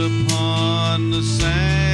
upon the sand.